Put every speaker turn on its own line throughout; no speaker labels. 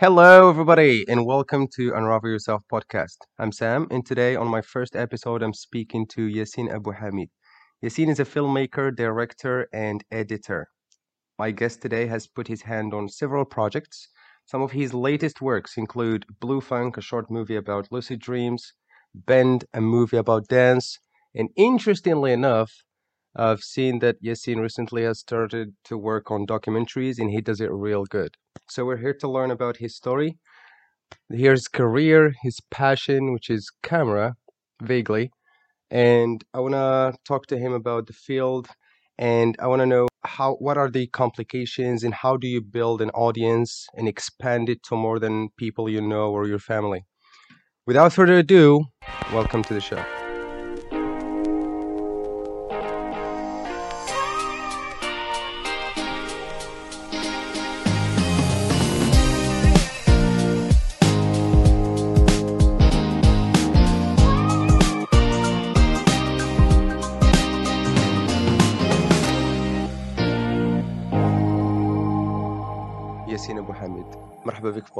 Hello, everybody, and welcome to Unravel Yourself podcast. I'm Sam, and today on my first episode, I'm speaking to Yassine Abu Hamid. Yassine is a filmmaker, director, and editor. My guest today has put his hand on several projects. Some of his latest works include Blue Funk, a short movie about lucid dreams, Bend, a movie about dance, and interestingly enough, I've seen that Yassine recently has started to work on documentaries and he does it real good. So we're here to learn about his story, his career, his passion, which is camera, vaguely. And I want to talk to him about the field and I want to know how what are the complications and how do you build an audience and expand it to more than people you know or your family. Without further ado, welcome to the show.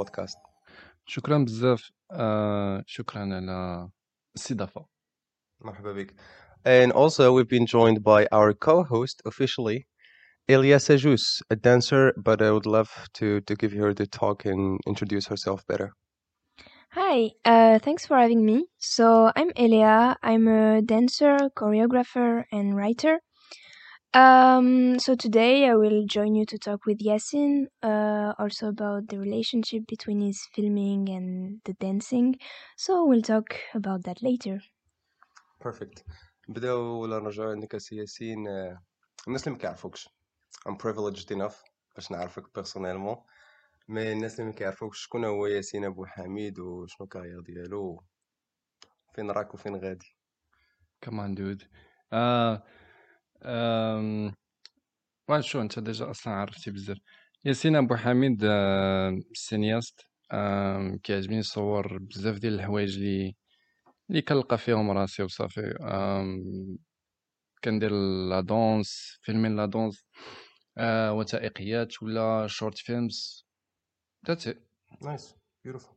مرحبا بك في بودكاست
شكرا بزاف آه شكرا على الاستضافة
مرحبا بك and also we've been joined by our co-host officially Elias Ajus, a dancer but I would love to to give her the talk and introduce herself better
Hi, uh, thanks for having me. So, I'm Elia. I'm a dancer, choreographer, and writer. Um, so, today I will join you to talk with Yasin, uh, also about the relationship between his filming and the dancing. So, we'll talk about that later.
perfect نبداو ولا نرجعو عندك سي ياسين آه، الناس اللي ما كيعرفوكش I'm privileged enough باش نعرفك بيرسونيلمون مي الناس اللي ما كيعرفوكش شكون هو ياسين ابو حميد وشنو الكارير ديالو فين راك وفين غادي
كمان دود آه آم، واش شو أنت ديجا أصلا عرفتي بزاف. ياسين أبو حميد سينياست كيعجبني نصور بزاف ديال الحوايج اللي اللي كنلقى فيهم راسي وصافي. كندير لا دونس فيلمين لا دونس وثائقيات ولا شورت فيلمز ذاتس ات
نايس بيوتيفول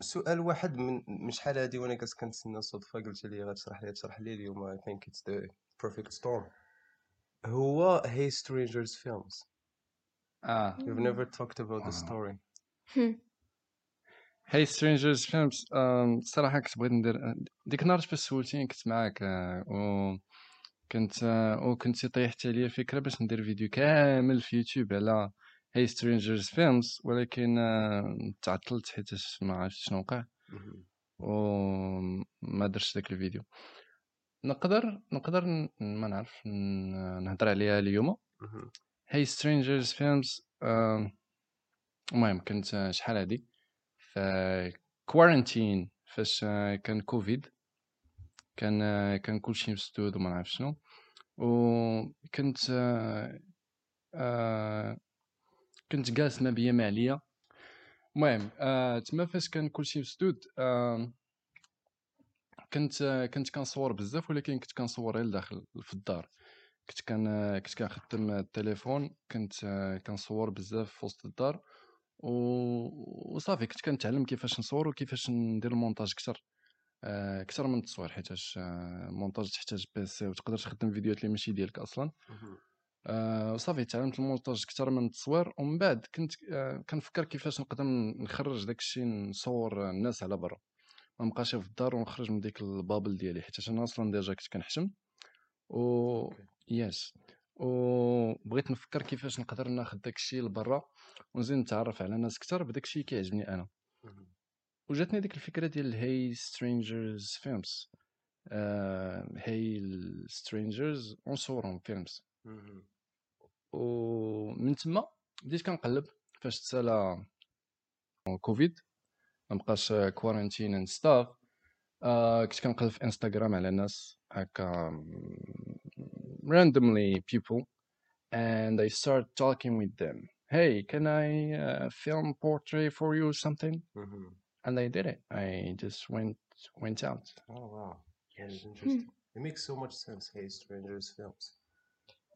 سؤال واحد من من شحال هادي وأنا كنت كنتسنى الصدفه قلت لي غتشرح لي تشرح لي اليوم I think it's the perfect storm. هو Hey Strangers Films.
آه.
You've never talked about the
آه.
story.
هاي سترينجرز فيلمز صراحة كنت بغيت ندير ديك النهار فاش سولتيني كنت معاك آه، و كنت آه، وكنت طيحت عليا الفكرة باش ندير فيديو كامل في يوتيوب على هاي سترينجرز فيلمز ولكن آه، تعطلت حيتاش ما عرفتش شنو وقع. وما درتش داك الفيديو. نقدر نقدر ن- ما نعرف ن- نهضر عليها اليوم.
مهم.
هاي سترينجرز فيلمز المهم كنت آه، شحال هادي؟ ف كوارنتين فاش آه، كان كوفيد كان آه، كان كلشي مسدود وما نعرف شنو. وكنت آه، آه، كنت جالس ما بيا ما عليا المهم آه، تما فاش كان كلشي مسدود آه، كنت آه، كنت كنصور بزاف ولكن كنت كنصور غير لداخل في الدار. كنت كان آه، كنت كنخدم التليفون كنت آه، كنصور بزاف في وسط الدار. و... وصافي كنت كنتعلم كيفاش نصور وكيفاش ندير المونتاج أكثر. آه، أكثر من التصوير حيتاش آه، المونتاج تحتاج بيسي وتقدر تخدم فيديوهات اللي ماشي ديالك أصلا. وصافي تعلمت المونتاج أكثر من التصوير ومن بعد كنت آه، كنفكر كيفاش نقدر نخرج داكشي نصور الناس على برا ما نبقاش في الدار ونخرج من ديك البابل ديالي حيت أنا أصلا ديجا كنت كنحشم و. يس وبغيت نفكر كيفاش نقدر ناخذ داكشي لبرا ونزيد نتعرف على ناس أكثر بداكشي اللي كيعجبني
أنا.
وجاتني ديك الفكرة ديال هاي سترينجرز فيلمز هاي سترينجرز ونصورهم فيلمز. ومن تما بديت كنقلب فاش تسالا كوفيد مبقاش كوارنتين اند ستاف كنت كنقلب في انستغرام على ناس هكا randomly people and I start talking with them hey can I uh, film portrait for you or something
مهم.
and I did it I just went went out
Oh wow. That is interesting. It makes so much sense. Hey, Strangers films.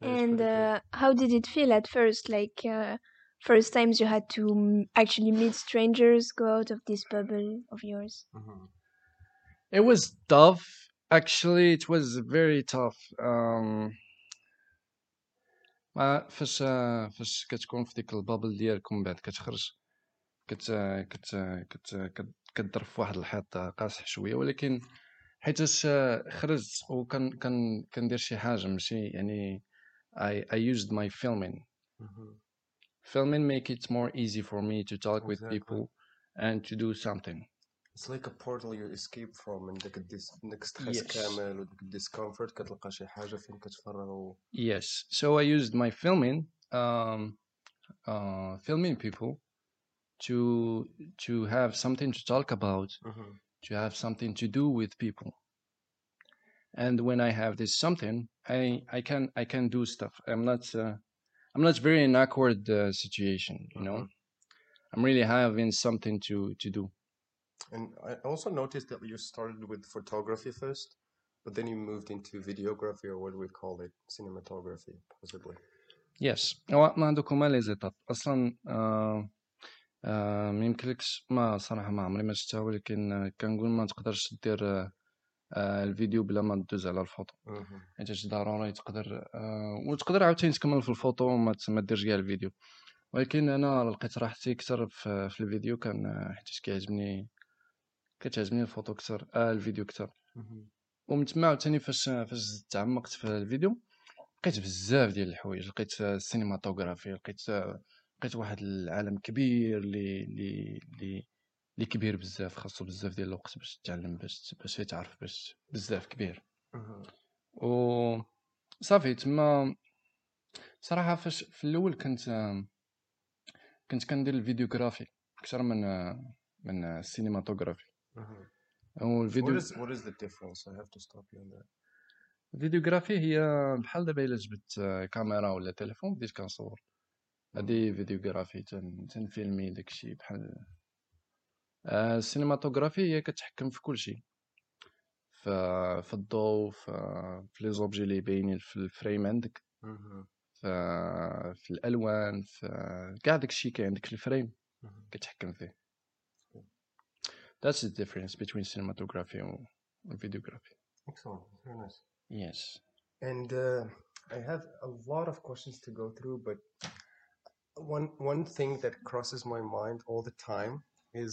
That is
And
pretty cool.
uh, how did it feel at first? Like uh, first times you had to mm, actually meet strangers, go out of this bubble of yours?
Mhm.
It was tough. Actually, it was very tough. Um, ما فاش فاش كتكون في ديك البابل ديالك ومن بعد كتخرج كت كت كت كت- كتضرب في واحد الحيط قاصح شويه ولكن حيتاش خرجت وكان كان كندير شي حاجه ماشي يعني I I used my filming
Mhm.
filming make it more easy for me to talk with
Exactly.
people and to do something
It's like a portal you escape from من داك الديس داك ستريس
Yes.
كامل وداك الديسكomfort كتلقى شي حاجة فين كتفرغ و...
Yes. So I used my filming, um, uh, filming people to to have something to talk about,
Mhm.
to have something to do with people. And when I have this something, I I can I can do stuff. I'm not uh, I'm not very in awkward uh, situation. You know,
Mhm.
I'm really having something to to do.
And I also noticed that you started with photography first, but then you moved into videography or what do we call it? Cinematography, possibly.
يس هو ما عندك هما لي زيتاب اصلا آه آه ما يمكنلكش ما صراحه ما عمري ما شفتها ولكن آه، كنقول ما تقدرش دير آه آه الفيديو بلا ما دوز على الفوتو. حيت ضروري تقدر آه وتقدر عاوتاني تكمل في الفوتو وما ديرش كاع الفيديو ولكن أنا لقيت راحتي أكثر في, في الفيديو كان آه، حيت كيعجبني كتعجبني الفوتو أكثر آه الفيديو
أكثر.
ومن تما عاوتاني فاش فاش تعمقت في الفيديو لقيت بزاف ديال الحوايج لقيت السينماتوغرافي لقيت لقيت واحد العالم كبير اللي اللي اللي كبير بزاف خاصو بزاف ديال الوقت باش تتعلم باش باش تعرف باش بزاف كبير. و صافي تما صراحة فاش في الأول كنت كنت كندير الفيديوغرافي أكثر من من السينماتوغرافي.
What
والفيديو
is what is the difference? I have to stop you on that.
الفيديوغرافي هي بحال دابا إلا جبت كاميرا ولا تليفون بديت كنصور هادي فيديوغرافي تن تنفيلمي داكشي بحال السينماتوغرافي هي كتحكم في كلشي ف في الضوء في في لي زوبجي اللي باينين في الفريم عندك
Mhm.
في في الالوان في كاع داكشي كاين عندك في الفريم
Mhm.
كتحكم فيه That's the difference between cinematography and videography.
Excellent. Very nice.
Yes.
And uh, I have a lot of questions to go through, but one one thing that crosses my mind all the time is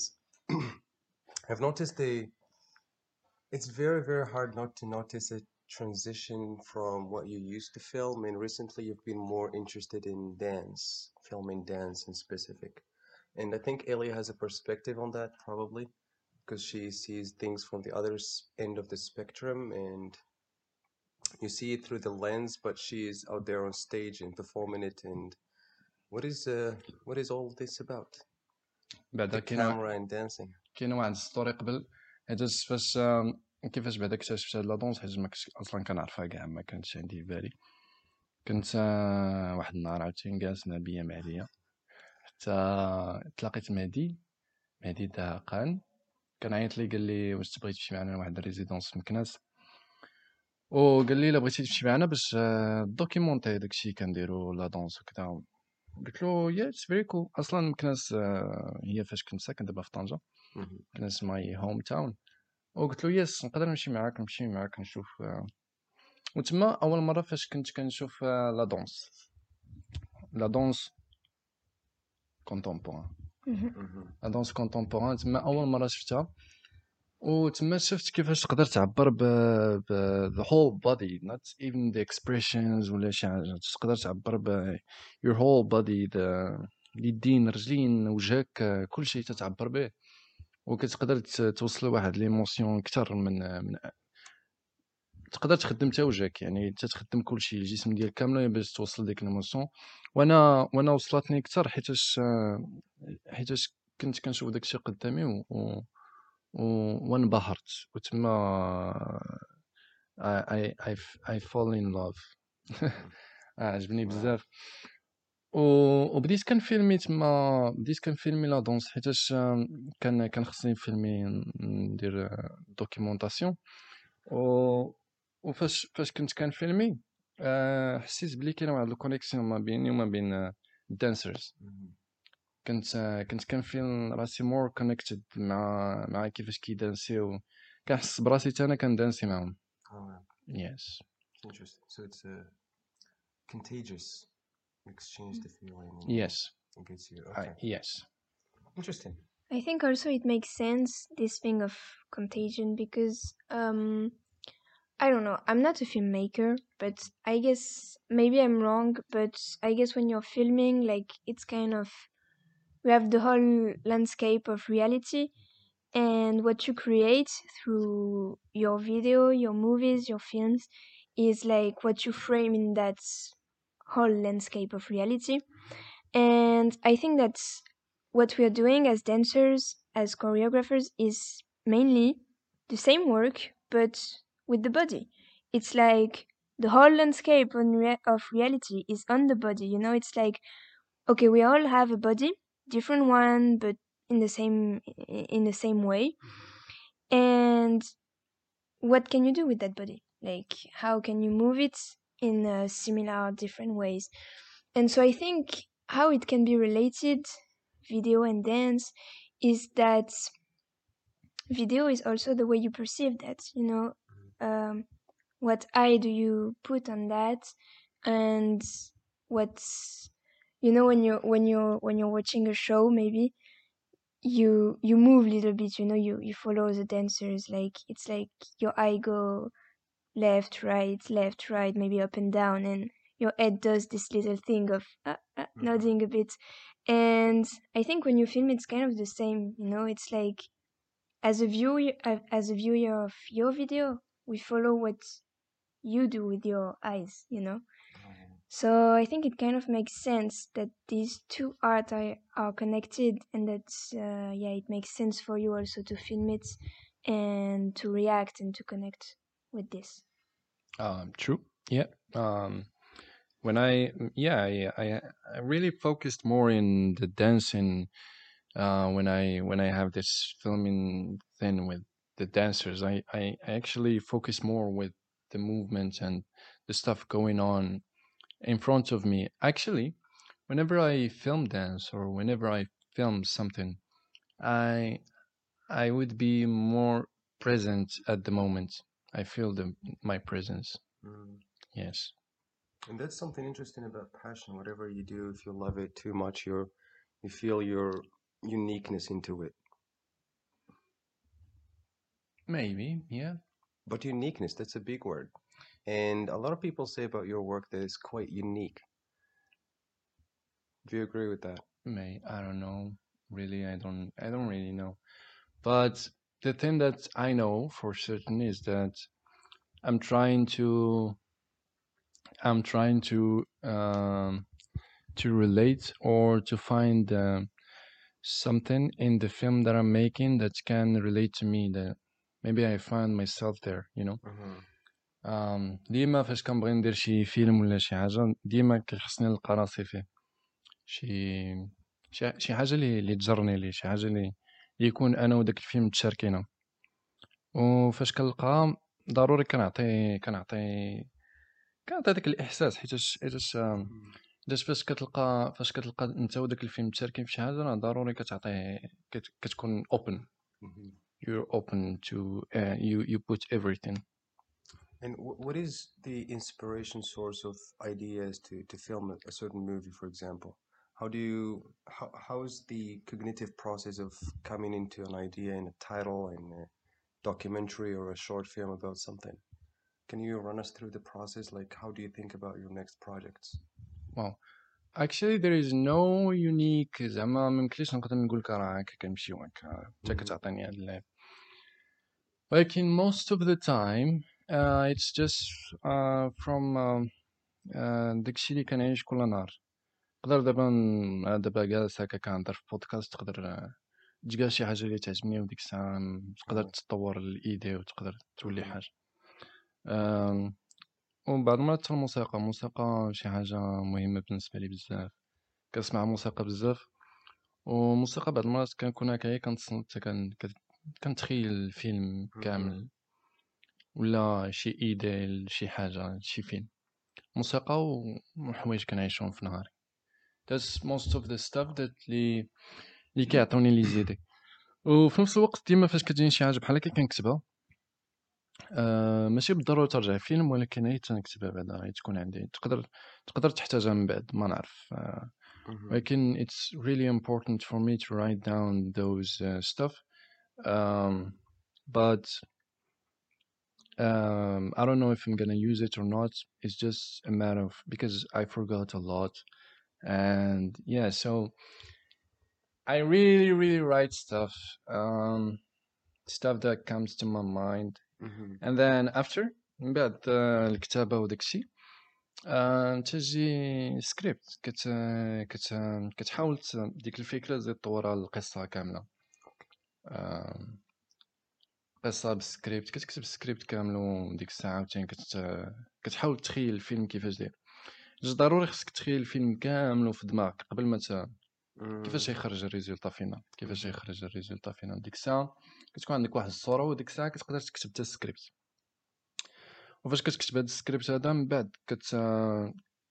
I've noticed a it's very very hard not to notice a transition from what you used to film and recently you've been more interested in dance, filming dance in specific. And I think Elia has a perspective on that probably because she sees things from the other end of the spectrum and you see it through the lens, but she is out there on stage and performing it. And what is uh, what is all this about?
بعدا كاين. كاين واحد ستوري قبل حيت فاش كيفاش بعدا اكتشفت هاد لا دونس حيت ما كنتش أصلا كنعرفها كاع ما كانتش عندي في بالي. كنت آه، واحد النهار عاوتاني جالس مع بيا معديه حتى تلاقيت مهدي. مهدي دهقان كان عيط لي قال لي واش تبغي تمشي معنا لواحد الريزيدونس في مكناس؟ وقال لي الا بغيتي تمشي معنا باش آه، دوكيمونتي داكشي كنديرو لا دونس وكذا. قلت له يا اتس فيري كول أصلا مكناس آه، هي فاش كنت ساكن دابا في طنجة.
Mhm.
كناس ماي هوم تاون وقلت له يس نقدر نمشي معاك نمشي معاك نشوف. وتما أول مرة فاش كنت كنشوف آه، لا دونس لا دونس كونتومبوران. لا دونس كونتومبوران تما أول مرة شفتها. وتما شفت كيفاش تقدر تعبر ب ب the whole body not even the expressions ولا شي حاجة تقدر تعبر ب your whole body the اليدين رجلين وجهك كل شيء تتعبر به وكتقدر توصل لواحد ليموسيون أكثر من من تقدر تخدم حتى وجهك يعني تتخدم كل شيء الجسم ديالك كامل باش توصل ديك الموسيون وأنا وأنا وصلتني أكثر حيتاش حيتاش كنت كنشوف داكشي قدامي. و... وانبهرت وتما I, I fall in love. آه، عجبني بزاف. و... وبديت كنفيلمي تما بديت كنفيلمي لا دونس حيتاش آه، كان كان خصني فيلمي ندير آه، دوكيومونطاسيون. و وفاش فاش كنت كنفيلمي آه، حسيت بلي كاين واحد الكونيكسيون ما بيني وما بين الدانسرز
Mhm.
كنت كنت كنفيل راسي مور كونكتد مع مع كيفاش كيدانسيو كنحس براسي حتى انا كندانسي معاهم
Oh,
يس
interesting. So it's a contagious exchange the feeling. and
يس
It gets you. Okay.
يس
Interesting.
I think also it makes sense this thing of contagion because um I don't know, I'm not a filmmaker, but I guess maybe I'm wrong, but I guess when you're filming like it's kind of we have the whole landscape of reality and what you create through your video, your movies, your films is like what you frame in that whole landscape of reality. And I think that's what we are doing as dancers, as choreographers, is mainly the same work, but with the body. It's like the whole landscape of reality is on the body. You know, it's like okay, we all have a body, different one, but in the same in the same way. And what can you do with that body? Like, how can you move it in uh, similar, different ways? And so I think how it can be related, video and dance, is that video is also the way you perceive that. You know, um, what eye do you put on that, and what's you know when you're when you're when you're watching a show maybe you you move a little bit you know you you follow the dancers like it's like your eye go left right left right maybe up and down and your head does this little thing of uh, uh,
Mhm.
nodding a bit and i think when you film it's kind of the same you know it's like as a viewer as a viewer of your video we follow what you do with your eyes you know so I think it kind of makes sense that these two art are, are connected and that uh, yeah it makes sense for you also to film it and to react and to connect with this.
Um, true. Yeah. Um, when I yeah I, I I really focused more in the dancing uh, when I when I have this filming thing with the dancers. I, I I actually focus more with the movements and the stuff going on in front of me. Actually, whenever I film dance or whenever I film something, I I would be more present at the moment. I feel the my presence.
Mm.
Yes.
And that's something interesting about passion. Whatever you do, if you love it too much, you're you feel your uniqueness into it.
Maybe, yeah.
But uniqueness, that's a big word. And a lot of people say about your work that it's quite unique. Do you agree with that?
May I don't know. Really, I don't I don't really know. But the thing that I know for certain is that I'm trying to I'm trying to um to relate or to find uh, something in the film that I'm making that can relate to me that maybe I find myself there, you know. um, ديما فاش كنبغي ندير شي فيلم ولا شي حاجة ديما كيخصني نلقى راسي فيه. شي شي حاجة اللي اللي تجرني ليه شي حاجة اللي يكون أنا وداك الفيلم متشاركينها وفاش كنلقاها ضروري كنعطي كنعطي كنعطي داك الإحساس حيتاش حيتاش آم، حيتاش فاش كتلقى فاش كتلقى أنت وداك الفيلم متشاركين في شي حاجة راه ضروري كتعطيه كت- كتكون you're open to uh, you you put everything.
And wh- what is the inspiration source of ideas to, to film a, a certain movie, for example? How do you, how, how is the cognitive process of coming into an idea in a title and a documentary or a short film about something? Can you run us through the process? Like, how do you think about your next projects?
Wow. Actually there is no unique زعما ما يمكنليش نقدر نقول لك راه هكا كنمشي وهكا انت
Mhm.
كتعطيني هاد اللعب ولكن most of the time uh, it's just uh, from um, uh, داكشي اللي كنعيش كل نهار. نقدر دابا دابا جالس هكا كنهضر في بودكاست تقدر آه، تلقى شي حاجة اللي تعجبني وديك الساعة م- تقدر. تطور الإيدي وتقدر تولي آم، ومن بعض المرات حتى الموسيقى الموسيقى شي حاجة مهمة بالنسبة لي بزاف. كنسمع موسيقى بزاف. والموسيقى بعض المرات كنكون هكايا كنتصنت كنتخيل الفيلم. كامل. ولا شي ايدي لشي حاجة لشي فيلم. موسيقى و- وحوايج كنعيشهم في نهاري. That's most of the stuff that اللي اللي كيعطوني لي زيدي وفي نفس الوقت ديما فاش كتجيني شي حاجة بحال هكا كنكتبها. آه ماشي بالضرورة ترجع فيلم ولكن هي تنكتبها بعدا هي تكون عندي تقدر تقدر تحتاجها من بعد ما نعرف. آه. ولكن it's really important for me to write down those uh, stuff. um, but um, I don't know if I'm gonna use it or not. It's just a matter of because I forgot a lot, and yeah, so I really, really write stuff, um, stuff that comes to my mind,
Mhm.
and then after من بعد آه، الكتابة وداك الشيء آه، تجي سكريبت كت كت كتحاول ت- ديك الفكرة تزيد تطورها القصة كاملة آه، قصة بالسكريبت كتكتب السكريبت كامل وديك الساعة عاوتاني كت كتحاول تخيل الفيلم كيفاش داير جوج ضروري خصك تخيل الفيلم كامل في دماغك قبل ما ت... كيفاش. يخرج الريزولتا فينال كيفاش يخرج الريزولتا فينال ديك الساعة كتكون عندك واحد الصورة وديك الساعة كتقدر تكتب حتى السكريبت وفاش كتكتب هاد السكريبت هذا من بعد كت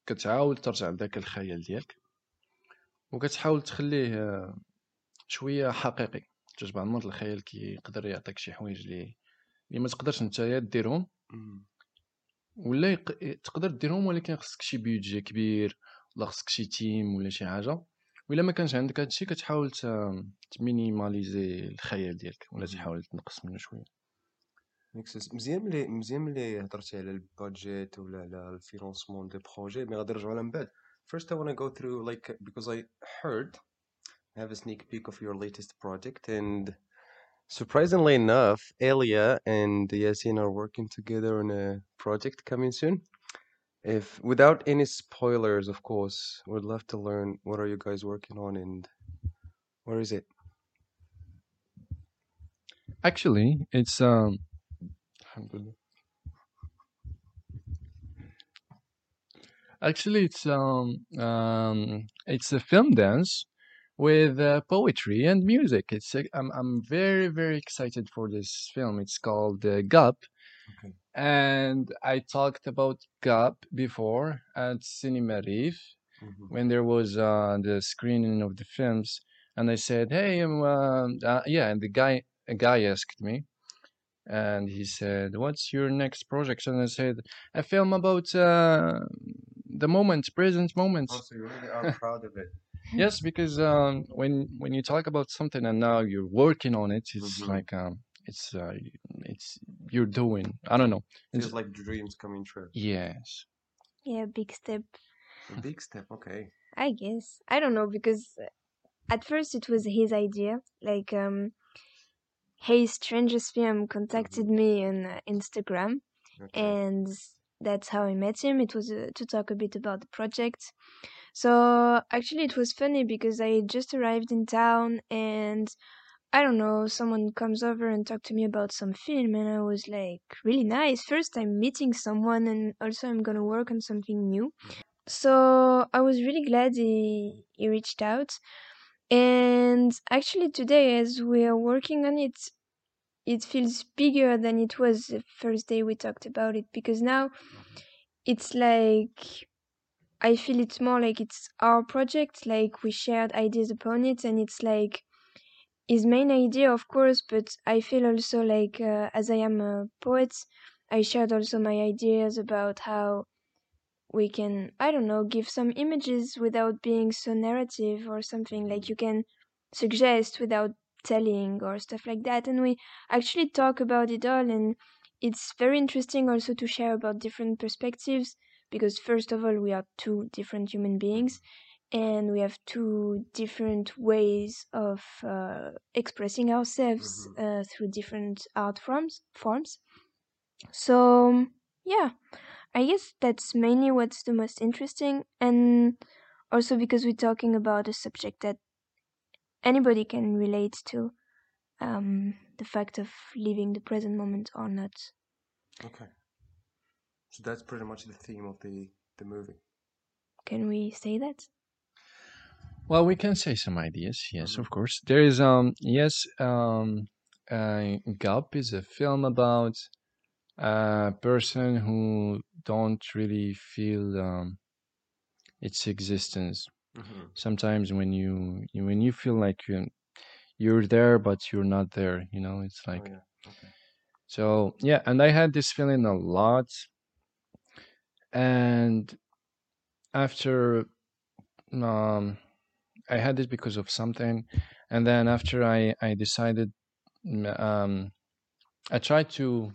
كتعاود ترجع لذاك الخيال ديالك وكتحاول تخليه شوية حقيقي. جوج بعض الخيال كيقدر يعطيك شي حوايج اللي اللي ما تقدرش نتايا ديرهم. ولا يق... تقدر ديرهم ولكن خصك شي بيدجي كبير ولا خصك شي تيم ولا شي حاجة ولا ما كانش عندك هادشي كتحاول ت... تمينيماليزي الخيال ديالك ولا. تحاول تنقص منه
شوية. مزيان ملي مزيان ملي هضرتي على البادجيت ولا على الفينونسمون دي بروجي مي غادي نرجعو على من بعد first I want to go through like because I heard have a sneak peek of your latest project and surprisingly enough Elia and Yasin are working together on a project coming soon if without any spoilers of course would love to learn what are you guys working on and where is it
Actually, it's um. Actually, it's um um it's a film dance with uh, poetry and music. It's a, I'm I'm very very excited for this film. It's called uh, Gap,
Okay.
and I talked about Gap before at Cinema Rif
Mhm.
when there was uh, the screening of the films, and I said, "Hey, um, uh, uh, yeah," and the guy a guy asked me, and he said, "What's your next project?" And I said, "A film about uh, the moment, present moment."
Oh, so you really are proud of it
yes, because um, when when you talk about something and now you're working on it, it's
Mhm.
like um, it's uh, it's you're doing. I don't know. It's,
feels like dreams coming true
yes.
Yeah, big step.
a big step okay
I guess. I don't know because uh, at first it was his idea. Like, um, hey, Strangers Films contacted me on uh, Instagram,
okay
and that's how I met him. It was uh, to talk a bit about the project. So actually, it was funny because I just arrived in town, and I don't know, someone comes over and talked to me about some film, and I was like, really nice. First, I'm meeting someone, and also I'm gonna work on something new. So I was really glad he, he reached out. And actually, today, as we are working on it, it feels bigger than it was the first day we talked about it because now it's like I feel it's more like it's our project, like we shared ideas upon it, and it's like his main idea, of course, but I feel also like uh, as I am a poet, I shared also my ideas about how we can, I don't know, give some images without being so narrative or something like you can suggest without telling or stuff like that. And we actually talk about it all, and it's very interesting also to share about different perspectives because, first of all, we are two different human beings and we have two different ways of uh, expressing ourselves uh, through different art forms forms. So yeah i guess that's mainly what's the most interesting and also because we're talking about a subject that anybody can relate to um, the fact of living the present moment or not.
Okay. So that's pretty much the theme of the the movie.
can we say that
Well, we can say some ideas. Yes,
Mhm.
of course. There is um yes um uh, Gap is a film about a person who don't really feel um its existence Sometimes when you you- when you feel like you you're there but you're not there, you know, it's
Oh,
like
yeah. Okay.
so yeah, and I had this feeling a lot. And after um I had it because of something, and then after I I decided mm, um I tried to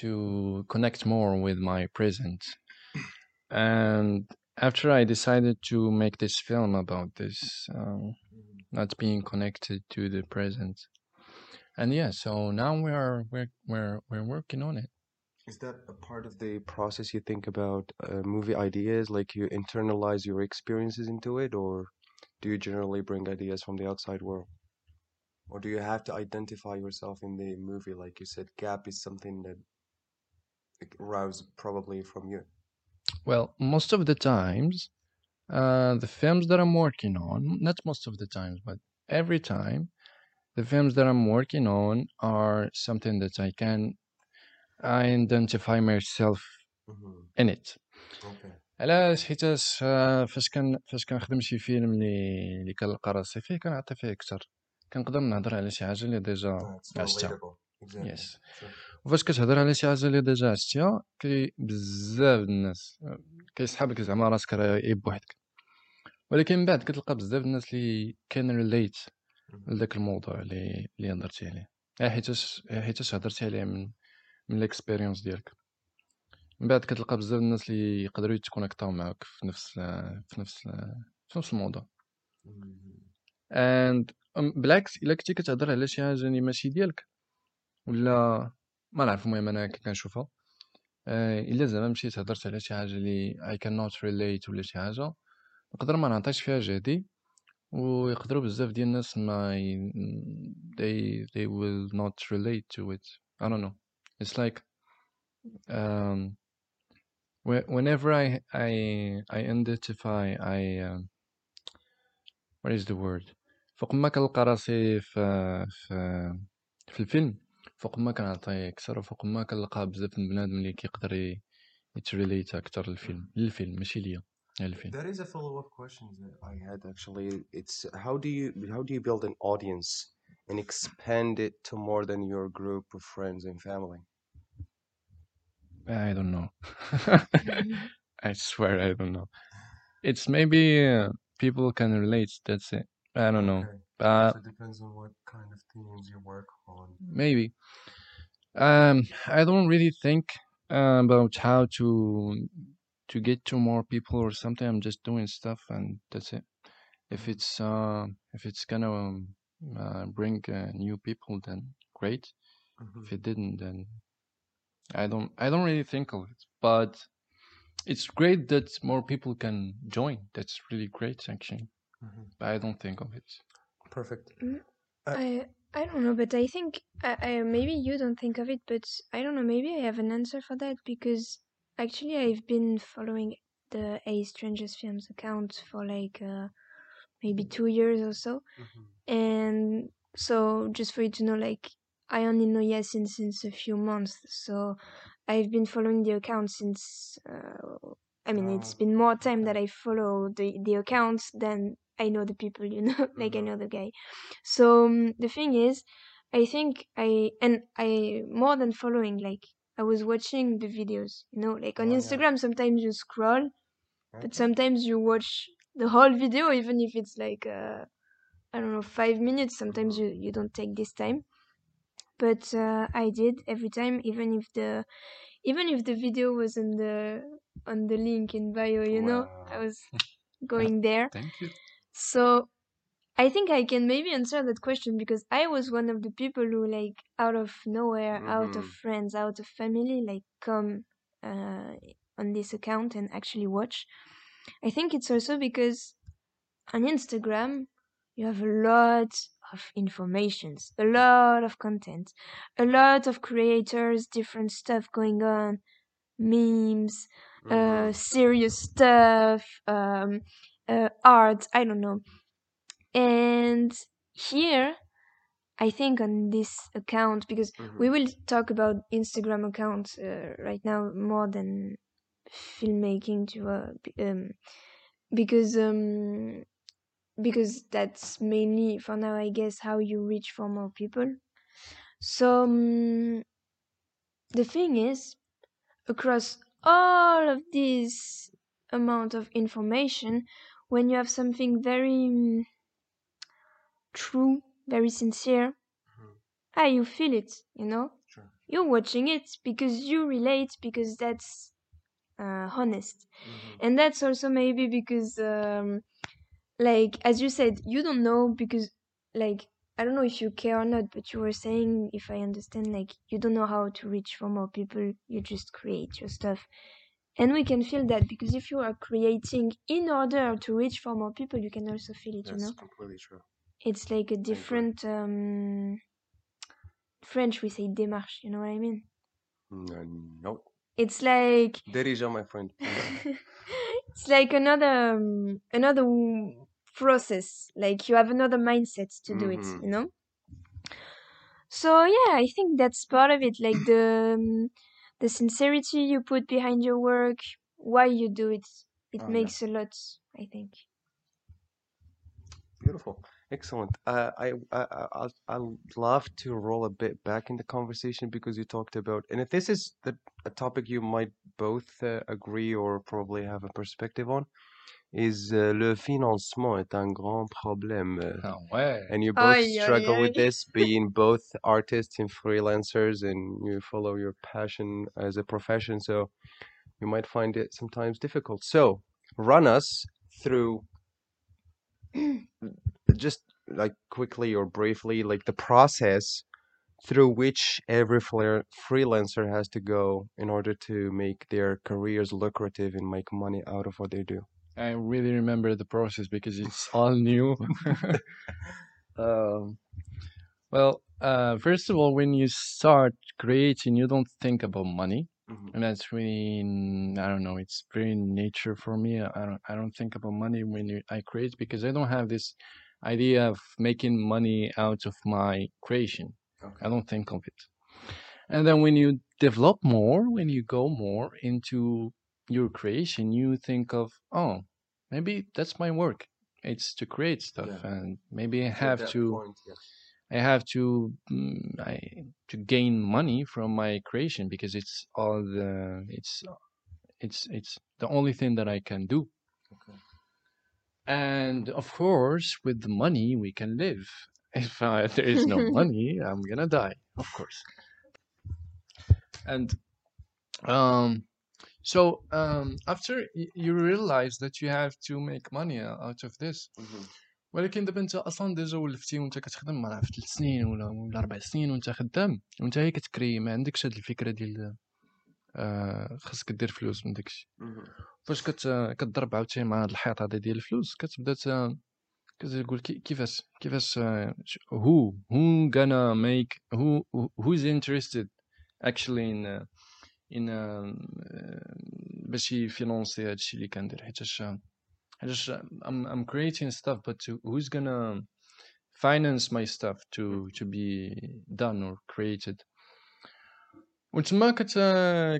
to connect more with my present, and after I decided to make this film about this um, not being connected to the present, and yeah, so now we are we're we're we're working on it.
Is that a part of the process you think about uh, movie ideas? Like you internalize your experiences into it, or do you generally bring ideas from the outside world? Or do you have to identify yourself in the movie? Like you said, gap is something that aroused probably from you.
Well, most of the times, uh, the films that I'm working on, not most of the times, but every time, the films that I'm working on are something that I can identify myself
Mhm.
in it.
Okay.
علاش حيتاش فاش كان فاش كنخدم شي فيلم اللي اللي كنلقى راسي فيه كنعطي فيه أكثر كنقدر نهضر على شي حاجة اللي ديجا عشتها. يس. وفاش كتهضر على شي حاجة اللي ديجا عشتيها كي بزاف الناس كيسحبك زعما راسك راه غير بوحدك ولكن من بعد كتلقى بزاف الناس اللي كان ريليت. لذاك الموضوع اللي اللي هضرتي عليه حيتاش حيتاش هضرتي عليه من من الاكسبيريونس ديالك. من بعد كتلقى بزاف الناس اللي يقدروا يتكونيكطاو معاك في نفس في نفس في نفس الموضوع. اند بالعكس إلا كنتي كتهضر على شي حاجة اللي ماشي ديالك ولا ما نعرف المهم أنا كنشوفها آه، إلا زعما مشيت هضرت على شي حاجة اللي I cannot relate ولا شي حاجة نقدر ما نعطيش فيها جهدي ويقدروا بزاف ديال الناس ما ي... they they will not relate to it. I don't know. it's like um whe- whenever I I I identify I um, what is the word فوق ما كنلقى راسي في في في الفيلم فوق ما كنعطي اكثر وفوق ما كنلقى بزاف من بنادم اللي كيقدر ي- يتريليت اكثر للفيلم للفيلم ماشي ليا للفيلم
That is a follow-up question that I had actually. It's how do you how do you build an audience and expand it to more than your group of friends and family?
I don't know. I swear I don't know. It's maybe uh, people can relate that's it. I don't know.
Okay.
uh,
So it depends on what kind of themes you work on.
maybe. Um i don't really think uh, about how to to get to more people or something. I'm just doing stuff and that's it. If it's uh if it's gonna um, uh, bring uh, new people then great
Mhm.
if it didn't then i don't i don't really think of it but it's great that more people can join that's really great actually
Mhm.
but i don't think of it
Perfect.
I I don't know, but I think I, I maybe you don't think of it, but I don't know. Maybe I have an answer for that because actually I've been following the Hey Strangers Films account for like uh, maybe two years or so,
Mhm.
And so just for you to know, like I only know Yasin since a few months, so I've been following the account since. Uh, I mean, it's been more time that I follow the the accounts than I know the people. You know, like I
Mhm.
know the guy. So um, the thing is, I think I and I more than following, like I was watching the videos. You know, like on
Oh, yeah.
Instagram, sometimes you scroll, but sometimes you watch the whole video, even if it's like uh, I don't know five minutes. Sometimes you you don't take this time, but uh, I did every time, even if the even if the video was on the on the link in bio. You know, I was going there.
thank you
So I think I can maybe answer that question because I was one of the people who like out of nowhere, out of
Mhm.
friends, out of family, like come uh, on this account and actually watch. I think it's also because on Instagram you have a lot of informations, a lot of content, a lot of creators, different stuff going on, memes, uh,
Mhm.
serious stuff, um, uh, art. I don't know. And here, I think on this account, because we
Mhm.
will talk about Instagram accounts uh, right now more than filmmaking to uh, um, because um because that's mainly for now I guess how you reach for more people. So um, the thing is across all of this amount of information when you have something very um, true, very sincere,
Mhm.
ah you feel it, you know?
Sure.
You're watching it because you relate because that's uh, honest. and that's also maybe because um like as you said you don't know because like i don't know if you care or not but you were saying if i understand like you don't know how to reach for more people you just create your stuff and we can feel that because if you are creating in order to reach for more people you can also feel it you
That's
know
completely true.
it's like a different um french we say démarche you know what i mean
No, no.
it's like
Darija, my friend.
it's like another um, another process like you have another mindset to do it
Mhm.
you know so yeah i think that's part of it like the um, the sincerity you put behind your work why you do it it
Oh, yeah.
makes a lot i think
Beautiful. Excellent. Uh, I, I, I, I'd I'd love to roll a bit back in the conversation because you talked about, and if this is the, a topic you might both uh, agree or probably have a perspective on, is uh, le financement est un grand problème.
Ah ouais.
and you both
Aïe, aïe,
struggle with
aïe.
this, being both artists and freelancers, and you follow your passion as a profession. So you might find it sometimes difficult. So run us through just like quickly or briefly, like the process through which every freelancer has to go in order to make their careers lucrative and make money out of what they do.
I really remember the process because it's all new. um, well, uh, first of all, when you start creating, you don't think about money, and that's really i don't know. It's very nature for me. I don't I don't think about money when you, I create because I don't have this idea of making money out of my creation. I don't think of it. And then when you develop more, when you go more into your creation, you think of, oh, maybe that's my work. It's to create stuff,
Yeah.
and maybe I have to,
point, yes.
I have to, mm, I to gain money from my creation because it's all the, it's, it's, it's the only thing that I can do.
Okay.
And of course, with the money, we can live. If uh, there is no money, I'm gonna die, of course. And um, so um, after y- you realize that you have to make money o- out of this,
Mhm.
ولكن دابا انت اصلا ديجا ولفتي وانت كتخدم ما عرفت ثلاث سنين ولا ولا اربع سنين وانت خدام وانت هي كتكري ما عندكش هاد الفكره ديال آه آه، خاصك دير فلوس من داكشي. فاش كتضرب عاوتاني مع هاد الحيط هذا ديال الفلوس كتبدا كتقول كيفاش كيفاش هو هو غانا ميك هو هوز انتريستد اكشلي ان ان باش يفينونسي هادشي اللي كندير. حيتاش حيتاش ام ام كرييتين ستاف بات هوز غانا finance my stuff to to be done or created. وتما كت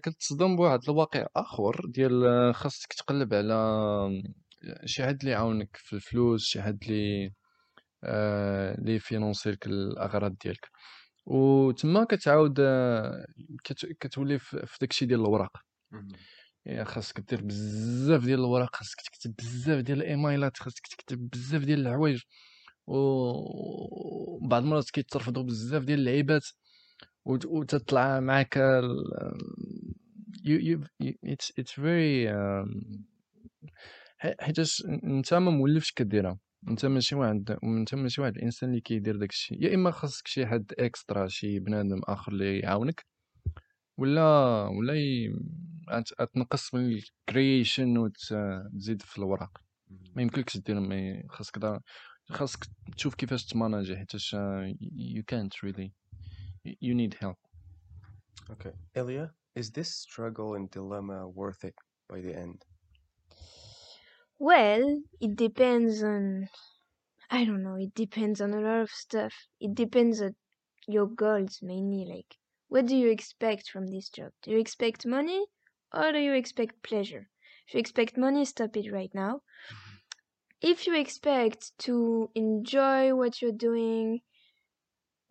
كتصدم بواحد الواقع آخر ديال خاصك تقلب على شي حد اللي يعاونك في الفلوس شي حد اللي آه، اللي يفينونسي لك الأغراض ديالك. وتما كتعاود آه، كت- كتولي في في داكشي ديال الوراق. يعني خاصك دير بزاف ديال الوراق خاصك تكتب بزاف ديال الإيميلات خاصك تكتب بزاف ديال الحوايج وبعض المرات كيترفضوا بزاف ديال اللعيبات. وتطلع معاك ال- you, you, you, it's very um, حيتاش انت ما مولفش كديرها. انت ماشي واحد انت ماشي واحد الانسان اللي كيدير داك الشيء يا إما خاصك شي حد اكسترا شي بنادم آخر اللي يعاونك ولا ولا ي... تنقص من الكرييشن وتزيد في الوراق. ما يمكنلكش دير خاصك خاصك تشوف كيفاش تماناجي حيتاش you can't really you need help
Okay. Ilya, is this struggle and dilemma worth it by the end?
Well, it depends on. I don't know. It depends on a lot of stuff. It depends on your goals mainly. Like, what do you expect from this job? Do you expect money or do you expect pleasure? if you expect money stop it right now mm-hmm. if you expect to enjoy what you're doing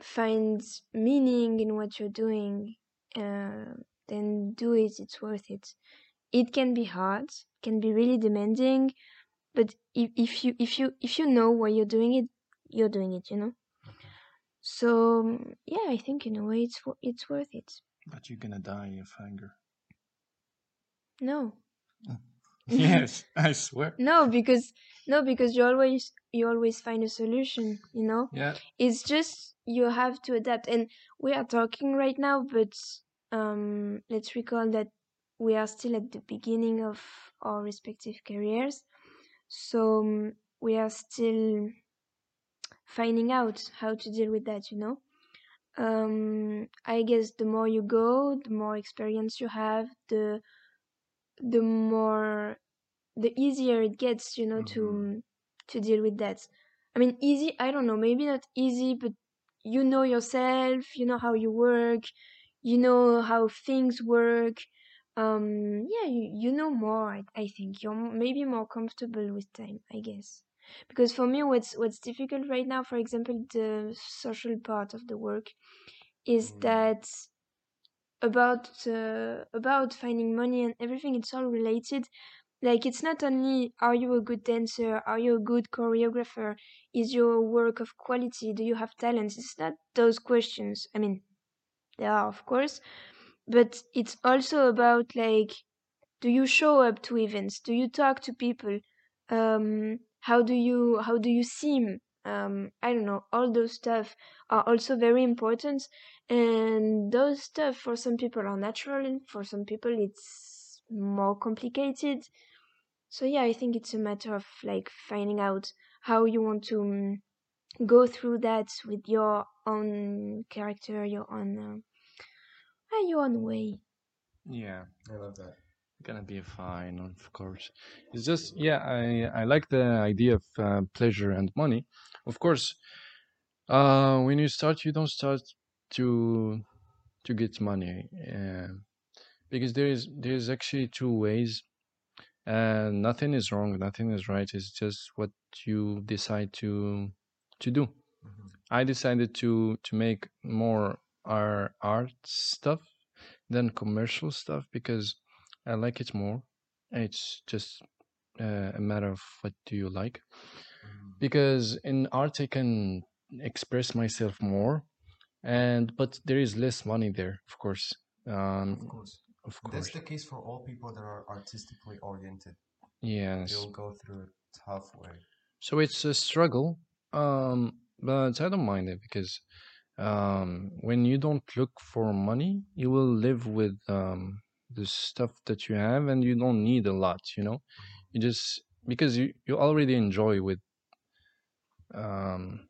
find meaning in what you're doing uh, then do it it's worth it it can be hard can be really demanding but if, if you if you if you know why you're doing it you're doing it you know so yeah i think in a way it's it's worth it
But you're gonna die of hunger.
no
yes, I swear.
no because no because you're always you always find a solution you know?
Yeah.
it's just you have to adapt. And we are talking right now but um let's recall that we are still at the beginning of our respective careers. So um, we are still finding out how to deal with that you know? Um i guess the more you go the more experience you have the the more the easier it gets you know to to deal with that. I mean easy i don't know maybe not easy but you know yourself you know how you work you know how things work. Um yeah you, you know more I, I think. You're maybe more comfortable with time i guess. Because for me what's what's difficult right now for example the social part of the work is
Mm.
that about uh, about finding money and everything it's all related like it's not only are you a good dancer? Are you a good choreographer? Is your work of quality? Do you have talent it's not those questions. I mean there are of course but it's also about like do you show up to events? Do you talk to people? Um how do you how do you seem? Um i don't know. All those stuff are also very important and those stuff for some people are natural. And for some people it's more complicated so yeah i think it's a matter of like finding out how you want to um, go through that with your own character your own uh, your own way
Yeah.
I love that.
It's gonna be fine, of course. It's just, yeah, I, I like the idea of uh, pleasure and money. Of course, uh, when you start, you don't start to to get money, uh, because there is there is actually two ways, and nothing is wrong, nothing is right. It's just what you decide to to do.
Mhm.
I decided to to make more our art stuff than commercial stuff because I like it more. It's just uh, a matter of what do you like.
Mhm.
Because in art I can express myself more, and but there is less money there, of course. Um,
Of course.
Of
That's the case for all people that are artistically oriented.
yes.
They'll go through a tough way.
So it's a struggle, um, but I don't mind it because um, when you don't look for money, you will live with um, the stuff that you have, and you don't need a lot. You know, you just because you you already enjoy with. Um,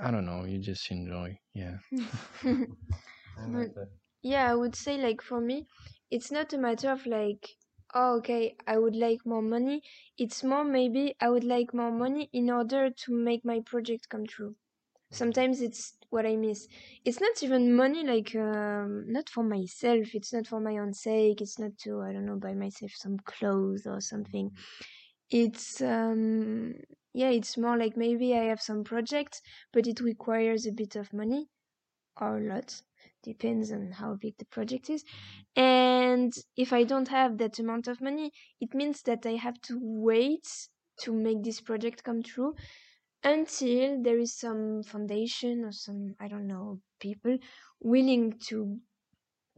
I don't know. You just enjoy, yeah.
Yeah i would say like for me it's not a matter of like oh okay i would like more money. It's more maybe i would like more money in order to make my project come true. Sometimes it's what i miss. It's not even money like um not for myself. It's not for my own sake. It's not to i don't know buy myself some clothes or something. It's um yeah it's more like maybe i have some projects but it requires a bit of money or a lot depends on how big the project is and if i don't have that amount of money it means that i have to wait to make this project come true until there is some foundation or some i don't know people willing to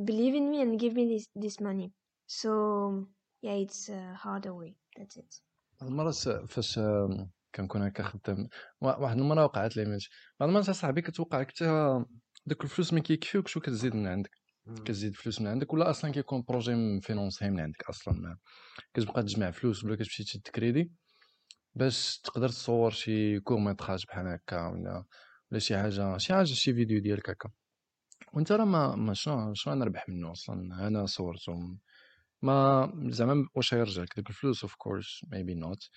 believe in me and give me this this money so yeah it's a harder way that's it
بعض المرات فاش آم، كنكون هكا خدام وا- واحد المره وقعت لي ماشي بعض المرات صاحبي كتوقع لك حتى دوك الفلوس ما كيكفيوكش وكتزيد من عندك. كتزيد فلوس من عندك ولا أصلا كيكون بروجي مفينونسي من عندك أصلا. كتبقى تجمع فلوس ولا كتمشي تشد كريدي. باش تقدر تصور شي كورميتراج بحال هكا ولا ولا شي حاجة شي حاجة شي فيديو ديالك هكا. وانت راه ما, ما شنو شنو نربح منه أصلا؟ أنا صورتهم. ما زعما واش غيرجع لك؟ دوك الفلوس اوف كورس ميبي نوت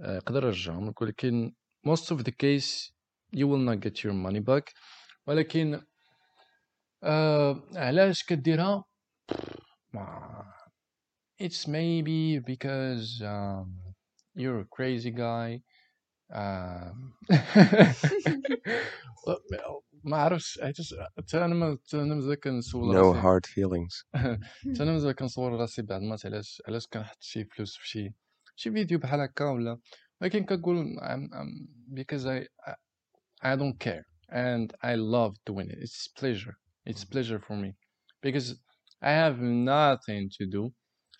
يقدر يرجعهم. ولكن most of the case you will not get your money back ولكن آه علاش كديرها uh, it's maybe because um, you're a crazy guy. Um, ما عرفتش حيت حتى انا ما حتى انا مازال كنسول
No
راسي
hard feelings.
حتى انا مازال كنصور راسي بعض المرات علاش علاش كنحط شي فلوس في شي شي فيديو بحال هكا ولا ولكن كنقول I'm, I'm, because I, I don't care and I love doing it it's pleasure it's pleasure for me because I have nothing to do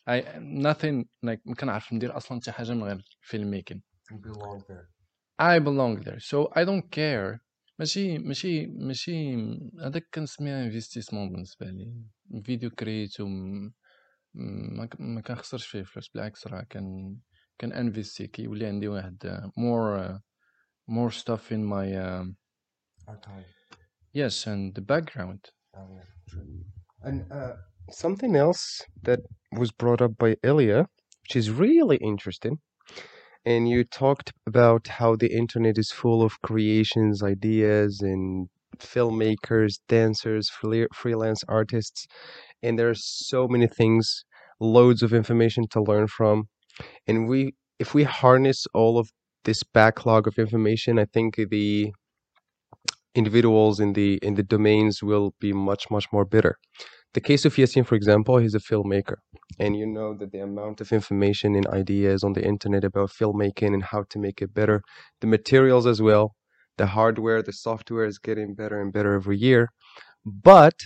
I nothing like ما كنعرف ندير أصلا حتى حاجة من غير filmmaking
You belong there.
I belong there so I don't care ماشي ماشي ماشي هذاك كنسميها انفستيسمون بالنسبة لي فيديو كريتو ما كنخسرش فيه فلوس بالعكس راه كان كان انفيستي كيولي عندي واحد more more stuff in my um,
Archive.
yes and the background
Oh, yeah, true. And uh, something else that was brought up by Ilya, which is really interesting, and you talked about how the internet is full of creations, ideas, and filmmakers, dancers, free- freelance artists, and there are so many things, loads of information to learn from, and we, if we harness all of this backlog of information, I think the individuals in the in the domains will be much much more better. The case of Yassine, for example, he's a filmmaker, and you know that the amount of information and ideas on the internet about filmmaking and how to make it better, the materials as well, the hardware, the software is getting better and better every year. But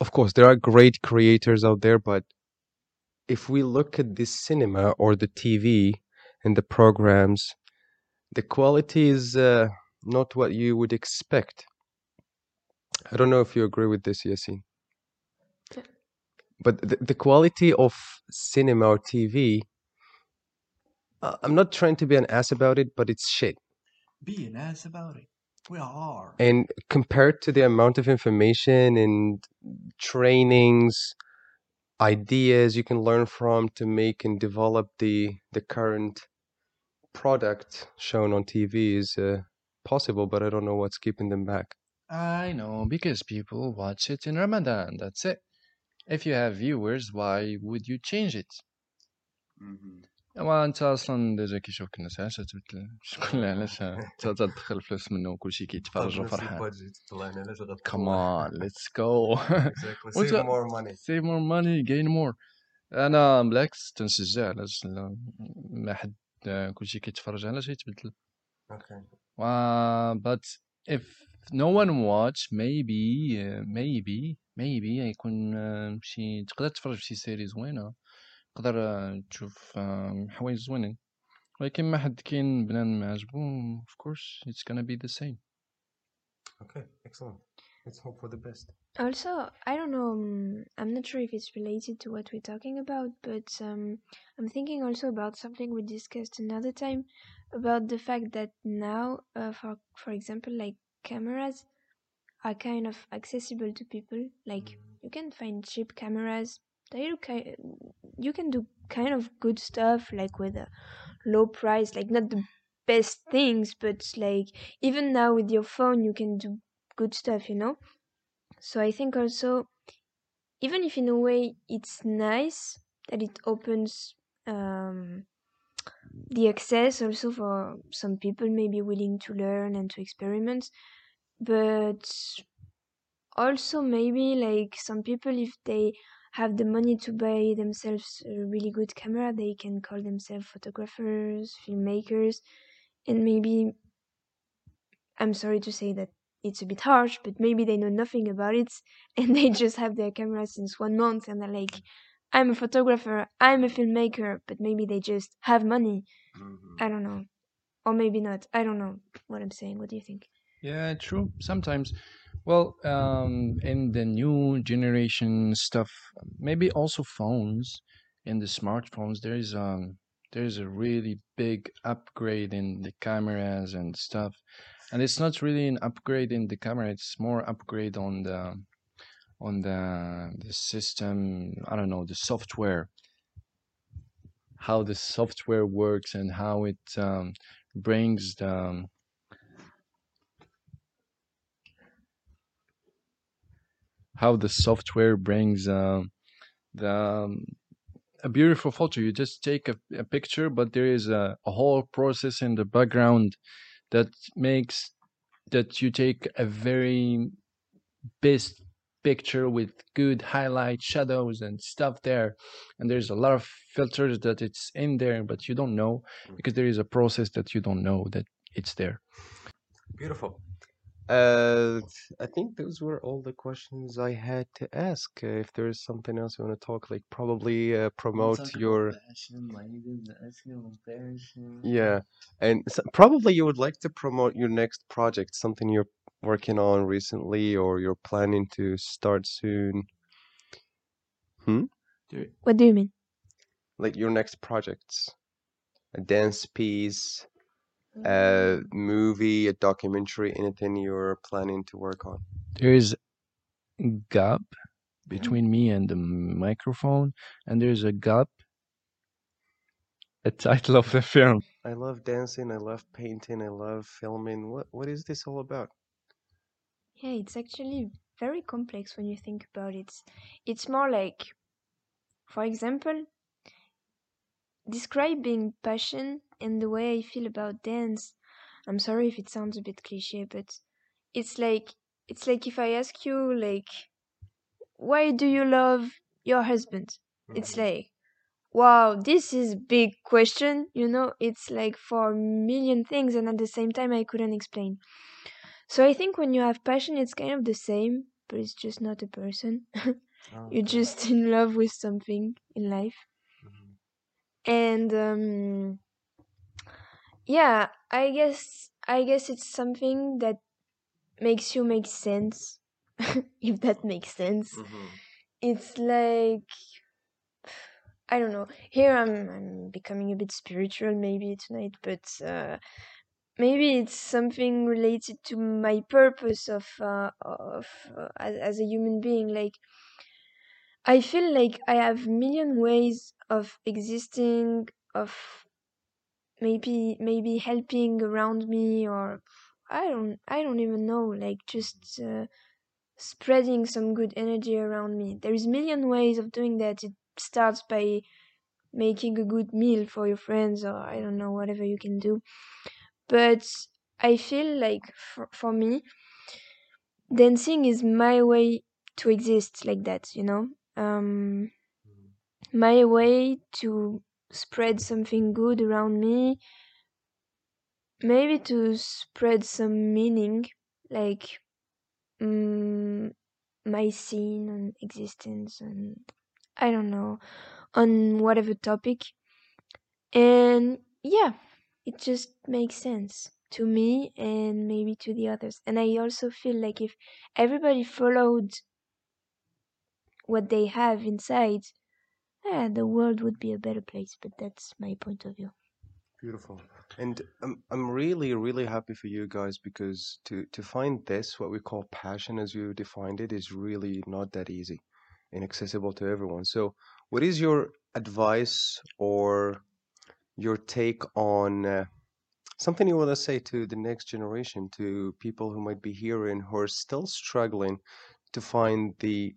of course, there are great creators out there, but if we look at the cinema or the TV and the programs, the quality is uh, not what you would expect. I don't know if you agree with this, Yassine.
Yeah.
But the, the quality of cinema or TV, uh, I'm not trying to be an ass about it, but it's shit.
Be an ass about it. We are.
And compared to the amount of information and trainings, ideas you can learn from to make and develop the the current product shown on TV is uh, possible, but I don't know what's keeping them back.
I know because people watch it in Ramadan that's it if you have viewers why would you change it اما انت اصلا ديجا كيشوفك الناس علاش تبدل شكون علاش انت تدخل فلوس منه وكلشي كيتفرج وفرحان come on let's go
Save
What's
more money.
save more money gain more انا بالعكس تنشجع علاش لا ما حد كلشي كيتفرج علاش يتبدل
Okay.
uh, but if no one watch maybe uh, maybe maybe يكون uh, شي تقدر تتفرج في شي سيري زوينه تقدر uh, تشوف uh, حوايج زوينين ولكن ما حد كاين بنان ما عجبو of course it's gonna be the same
Okay. Excellent. Let's hope for the best.
Also, I don't know. um, I'm not sure if it's related to what we're talking about, but um, I'm thinking also about something we discussed another time about the fact that now, uh, for for example, like cameras are kind of accessible to people. Like you can find cheap cameras. You can do kind of good stuff, like with a low price, like not the best things, but like even now with your phone, you can do good stuff, you know. So I think also, even if in a way it's nice that it opens um, the access also for some people maybe willing to learn and to experiment, but also maybe like some people if they have the money to buy themselves a really good camera, they can call themselves photographers, filmmakers, and maybe I'm sorry to say that it's a bit harsh, but maybe they know nothing about it and they just have their camera since one month and they're like, I'm a photographer, I'm a filmmaker, but maybe they just have money. I don't know. Or maybe not. I don't know what I'm saying. What do you think?
Yeah, true. Sometimes, well, um, in the new generation stuff, maybe also phones, in the smartphones, there is um, there is a really big upgrade in the cameras and stuff, and it's not really an upgrade in the camera. It's more upgrade on the on the the system. I don't know the software, how the software works and how it um, brings the how the software brings um, the um, a beautiful photo. You just take a, a picture, but there is a, a whole process in the background that makes that you take a very best picture with good highlight shadows and stuff there. And there's a lot of filters that it's in there but you don't know mm. because there is a process that you don't know that it's there.
Beautiful. Uh, I think those were all the questions I had to ask. Uh, if there's something else you want to talk, like probably uh, promote your yeah, and s probably you would like to promote your next project, something you're working on recently or you're planning to start soon. Hmm?
What do you mean?
Like your next projects, a dance piece, a mm-hmm. movie, a documentary, anything you're planning to work on.
there is gap between me and the microphone and there's a gap a title of the film
I love dancing, I love painting, I love filming. What what is this all about?
Yeah, it's actually very complex when you think about it. It's more like, for example, describing passion and the way I feel about dance. I'm sorry if it sounds a bit cliche, but it's like it's like if I ask you like why do you love your husband? It's mm-hmm. like wow, this is big question, you know, it's like for a million things and at the same time I couldn't explain. So I think when you have passion it's kind of the same, but it's just not a person.
Oh,
You're just in love with something in life. And um yeah, I guess I guess it's something that makes you make sense. if that makes sense.
Mhm.
It's like I don't know. Here I'm I'm becoming a bit spiritual maybe tonight, but uh maybe it's something related to my purpose of uh, of uh, as, as a human being like I feel like I have million ways of existing, of maybe maybe helping around me, or I don't I don't even know, like just uh, spreading some good energy around me. There is million ways of doing that. It starts by making a good meal for your friends, or I don't know whatever you can do. But I feel like for, for me, dancing is my way to exist like that. You know um, my way to spread something good around me, maybe to spread some meaning, like mm, my scene and existence, and I don't know, on whatever topic. And yeah, it just makes sense to me and maybe to the others. And I also feel like if everybody followed what they have inside, yeah, the world would be a better place. But that's my point of view.
Beautiful. And I'm I'm really, really happy for you guys because to to find this, what we call passion as you defined it, is really not that easy and accessible to everyone. So, what is your advice or your take on uh, something you want to say to the next generation, to people who might be hearing who are still struggling to find the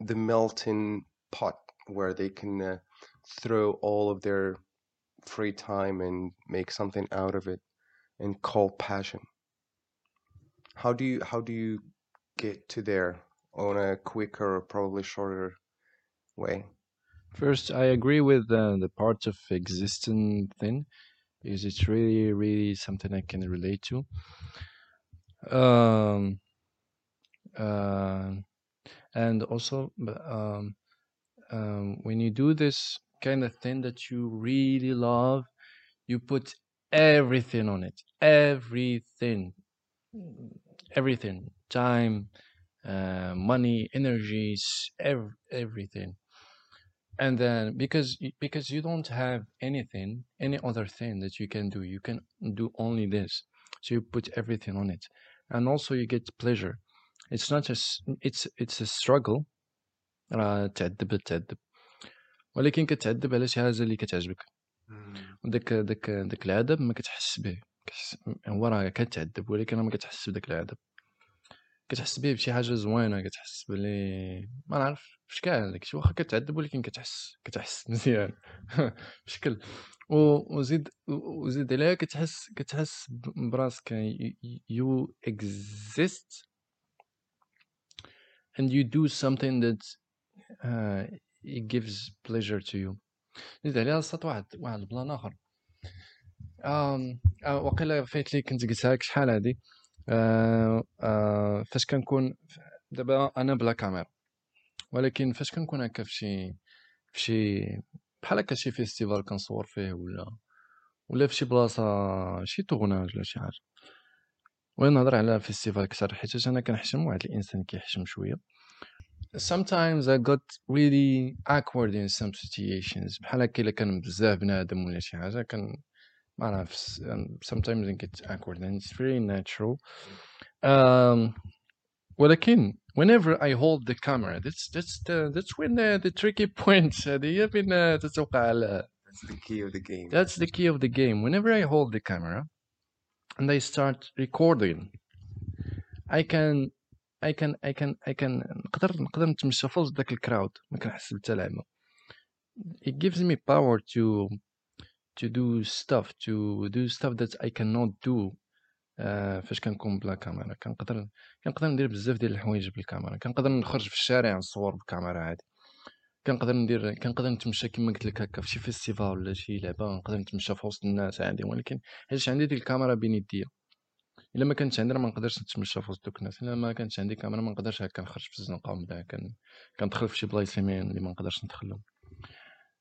the melting pot where they can uh, throw all of their free time and make something out of it and call passion. How do you how do you get to there on a quicker, probably shorter way?
first i agree with uh, the part of existing thing because it's really really something i can relate to um uh, and also um, um, when you do this kind of thing that you really love you put everything on it. Everything. Everything. Time uh, money energies ev- everything. And then because because you don't have anything any other thing that you can do you can do only this. So you put everything on it. And also you get pleasure it's not just it's it's a struggle. راه تعذب تعذب. ولكن كتعذب على شي حاجة اللي كتعجبك؟ وداك داك داك العذاب ما كتحس به. كتحس هو راه كتعذب ولكن ما كتحس بداك العذاب كتحس به بشي حاجة زوينة كتحس بلي ما نعرف. بشكال داكشي واخا كتعذب ولكن كتحس كتحس مزيان. بشكل وزيد وزيد عليها كتحس كتحس براسك. يو exist and you do something that uh, it gives pleasure to you. زيد عليها صات واحد واحد البلان آخر. آه، وقيلا فايت لي كنت قلتها لك شحال هادي؟ آه، آه، فاش كنكون دابا أنا بلا كاميرا. ولكن فاش كنكون هكا في شي في شي بحال هكا شي فيستيفال كنصور فيه ولا ولا في شي بلاصه شي تورناج ولا شي حاجة. وين نهضر على فيستيفال اكثر حيت انا كنحشم واحد الانسان كيحشم شويه sometimes I got really awkward in some situations بحال هكا الا كان بزاف بنادم ولا شي حاجه كان ما نعرف s- um, sometimes I get awkward and it's very natural um, ولكن whenever I hold the camera that's that's the that's when the, the tricky point هذه هي فين تتوقع على
That's the key of the game.
that's the key of the game. Whenever I hold the camera and I start recording, I can I can I can I can نقدر نقدر نتمشى في وسط داك الكراود ما كنحس حتى لعبة. It gives me power to to do stuff to do stuff that I cannot do uh, فاش كنكون بلا كاميرا كنقدر كنقدر ندير بزاف ديال الحوايج بالكاميرا كنقدر نخرج في الشارع نصور بالكاميرا عادي كنقدر ندير كنقدر نتمشى كما قلت لك هكا في شي فيستيفال ولا شي لعبة نقدر نتمشى في وسط الناس عادي ولكن حيت عندي ديك الكاميرا بين يديا إلا ما كانتش عندي راه ما نقدرش نتمشى في وسط دوك الناس إلا ما كانتش عندي كاميرا ما نقدرش هكا نخرج في الزنقة كن... كندخل في شي بلايص اللي ما- نقدرش ندخلهم.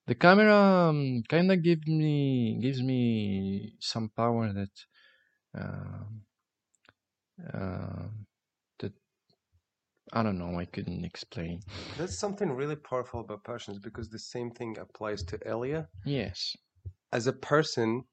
The camera um, kind of gives me gives me some power that uh, that I don't know I couldn't explain.
That's something really powerful about passions because the same thing applies to Elia.
Yes.
As a person,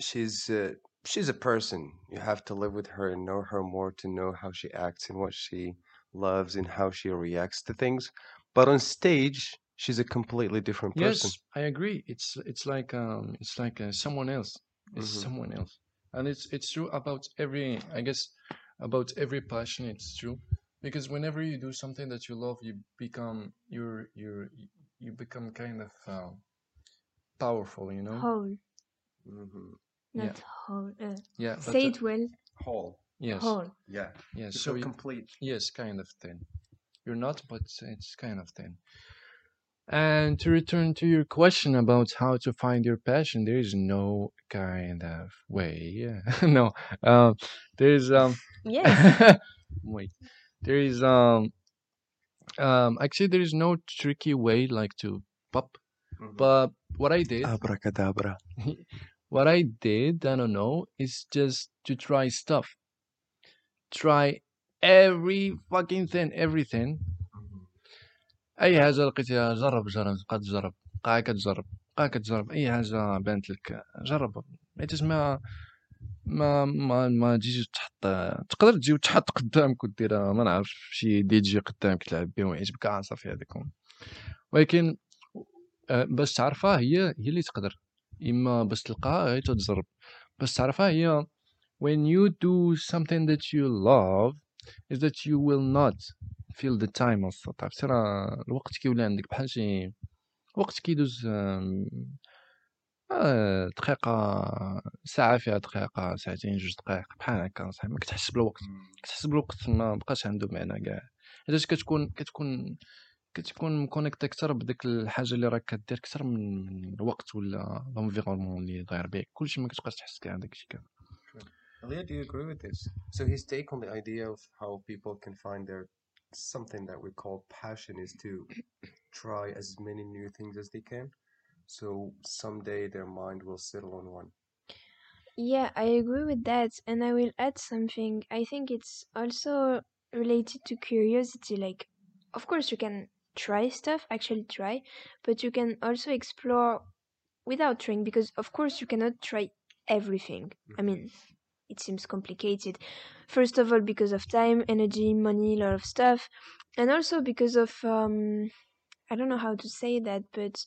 she's uh, she's a person. You have to live with her and know her more to know how she acts and what she loves and how she reacts to things. But on stage, she's a completely different person.
Yes, I agree. It's it's like um it's like uh, someone else. It's
Mhm.
someone else, and it's it's true about every I guess about every passion. It's true because whenever you do something that you love, you become you're you're you become kind of um, powerful. You know.
Whole,
Mhm.
Yeah.
not whole. Uh,
Yeah. but,
say
uh,
it well.
Whole.
yes.
Whole.
Yeah.
Yes.
You
So
feel
you-
complete.
Yes, kind of thin. You're not, but it's kind of thin. And to return to your question about how to find your passion, there is no kind of way. no, um, there's um.
Yes.
wait, there is um. Um, actually, there is no tricky way like to pop.
Mhm.
But what I did,
Abracadabra.
what I did, I don't know, is just to try stuff. Try every fucking thing, everything. اي حاجه لقيتيها جرب جرب تبقى تجرب بقى كتجرب بقى كتجرب اي حاجه بانت لك جرب حيت ما ما ما ما تجيش تحط تقدر تجي وتحط قدامك وديرها ما نعرف شي دي جي قدامك تلعب بهم ويعجبك. آه صافي هذاك. ولكن آه، باش تعرفها هي هي اللي تقدر. إما باش تلقاها هي تجرب باش تعرفها هي when you do something that you love is that you will not feel the time أصلا عرفتي راه الوقت كيولي عندك. بحال شي وقت كيدوز آه، دقيقة ساعة فيها دقيقة ساعتين جوج دقائق بحال هكا صاحبي ما كتحس بالوقت كتحس بالوقت ما بقاش عنده معنى كاع. حيتاش كتكون كتكون كتكون مكونيكتي أكثر بديك الحاجة اللي راك كدير أكثر من من الوقت ولا لونفيرونمون اللي داير بك كلشي ما كتبقاش تحس كاع داك الشيء كامل.
Elia, do you agree with this? So his take on the idea of how people can find their something that we call passion is to try as many new things as they can. So someday their mind will settle on one.
Yeah, I agree with that. And I will add something. I think it's also related to curiosity. Like, of course, you can try stuff, actually try, but you can also explore without trying because, of course, you cannot try everything. I mean, it seems complicated. First of all, because of time, energy, money, a lot of stuff. And also because of, um, I don't know how to say that, but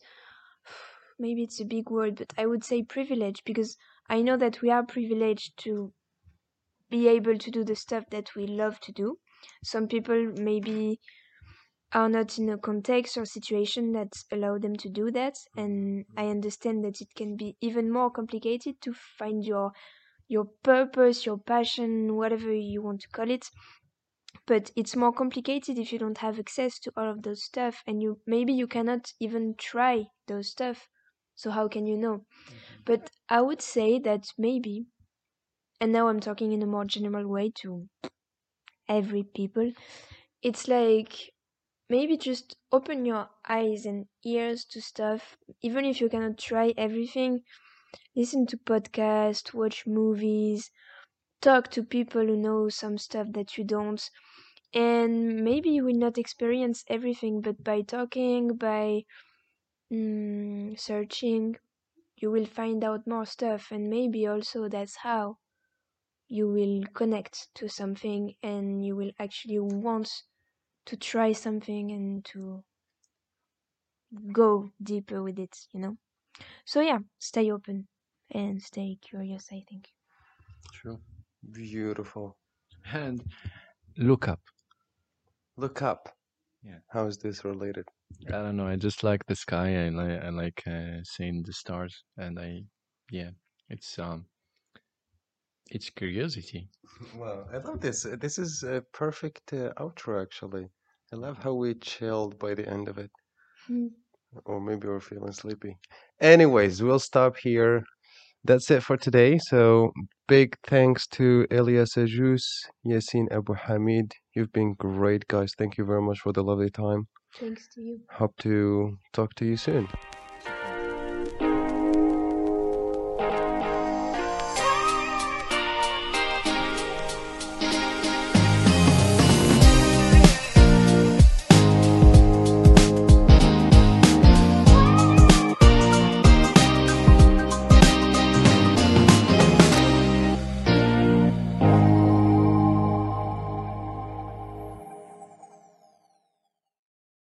maybe it's a big word, but I would say privilege because I know that we are privileged to be able to do the stuff that we love to do. some people maybe are not in a context or situation that allow them to do that and i understand that it can be even more complicated to find your your purpose your passion whatever you want to call it but it's more complicated if you don't have access to all of those stuff and you maybe you cannot even try those stuff so how can you know? Mm-hmm. But i would say that maybe and now i'm talking in a more general way to every people it's like maybe just open your eyes and ears to stuff. Even if you cannot try everything listen to podcasts watch movies talk to people who know some stuff that you don't. And maybe you will not experience everything but by talking by mm, searching you will find out more stuff and maybe also that's how you will connect to something and you will actually want to try something and to go deeper with it you know so yeah stay open and stay curious i think
True.
Beautiful.
And look up.
Look up.
Yeah.
How is this related?
I don't know. I just like the sky. I like I like uh, seeing the stars, and I yeah, it's um, it's curiosity.
Wow, I love this. Uh, This is a perfect uh, outro, actually. I love how we chilled by the end of it.
Hmm.
Or maybe we're feeling sleepy. Anyways, we'll stop here. That's it for today. So, big thanks to Elias Ajus, Yassine Abu Hamid. You've been great, guys. Thank you very much for the lovely time.
Thanks to you
Hope to talk to you soon.